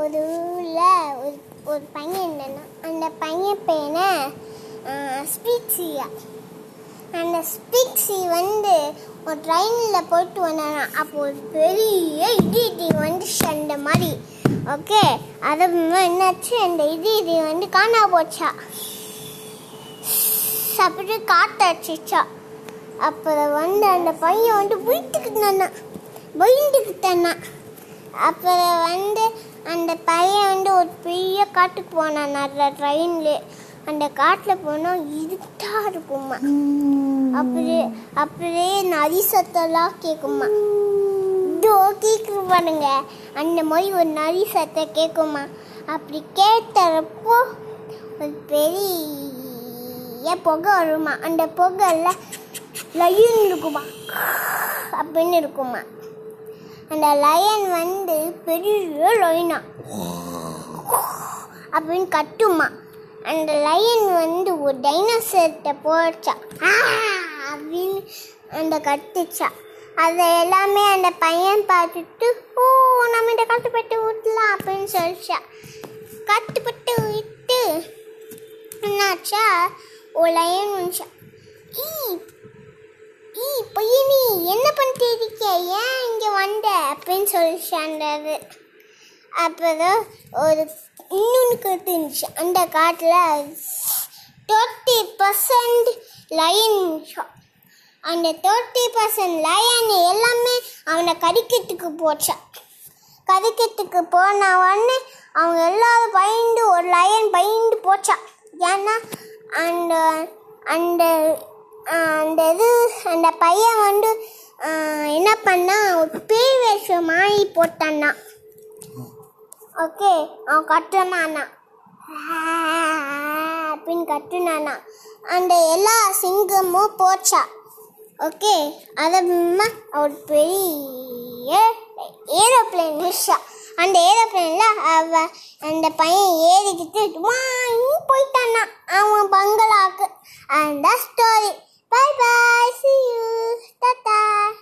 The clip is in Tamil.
ஒரு ஊரில் ஒரு ஒரு பையன் இருந்தானா? அந்த பையன் பேனை ஸ்பீக்ஸியா அந்த ஸ்பீக்ஸி வந்து ஒரு ட்ரெயினில் போயிட்டு வந்தானா? அப்போ ஒரு பெரிய இடி இடி வந்துச்சு அந்த மாதிரி. ஓகே? அது என்னாச்சு? அந்த இடி இடி வந்து காணா போச்சா? அப்படி காற்று அடிச்சிச்சா அப்புறம் வந்து அந்த பையன் வந்து போயிட்டுக்கிட்டானா போயிட்டுக்கிட்டானா அப்புறம் வந்து அந்த பையன் வந்து ஒரு பெரிய காட்டுக்கு போனான். அந்த ட்ரெயின்ல அந்த காட்டில் போனால் இருட்டாக இருக்குமா அப்படியே அப்படியே நரி சத்தம்லாம் கேட்குமா இதோ கேட்குற பாருங்க அந்த மாதிரி ஒரு நரி சத்தம் கேட்குமா அப்படி கேட்டப்போ ஒரு பெரிய புகை வருமா அந்த புகையில் லயன் இருக்குமா அப்படின்னு இருக்குமா அந்த லயன் வந்து பெரிய லயனா அப்படின்னு கட்டுமா. அந்த லயன் வந்து ஒரு டைனோசர்கிட்ட போச்சா "ஆ!" அப்படின்னு அந்த கட்டுச்சா. அதை எல்லாமே அந்த பையன் பார்த்துட்டு ஓ நம்ம இந்த கட்டுப்பட்டு விடலாம் அப்படின்னு சொல்லிச்சா. கட்டுப்பட்டு விட்டு என்னாச்சா? ஒரு லயன் வந்துச்சா. ஈ ஈ பையனி என்ன பண்ணிட்டு இருக்கிய ஏன்? இங்கே அப்படின்னு சொல்லி அந்த இது அப்புறம் ஒரு இன்னொன்று காட்டு அந்த காட்டில் தேர்ட்டி பர்சன்ட் லயன் அந்த தேர்ட்டி பர்சன்ட் லயன் எல்லாமே அவனை கடிக்கிறதுக்கு போச்சான் கடிக்கிறதுக்கு போன உடனே அவங்க எல்லாரும் பயந்து ஒரு லயன் பயந்து போச்சான். ஏன்னா அந்த அந்த அந்த இது அந்த பையன் வந்து என்ன பண்ணா ஒரு பேய் வேஷம் மாறி போட்டான்னா. ஓகே அவன் கட்டுறமானா அப்படின்னு கட்டுனானா. அந்த எல்லா சிங்கமும் போச்சா. ஓகே அதை ஒரு பெரிய ஏரோப்ளேன் மிஷா அந்த ஏரோப்ளேனில் அவ அந்த பையன் ஏறிக்கிட்டு வாங்கி போயிட்டானா அவன் பங்களாக்கு. அந்த story Bye bye, see you, dadah.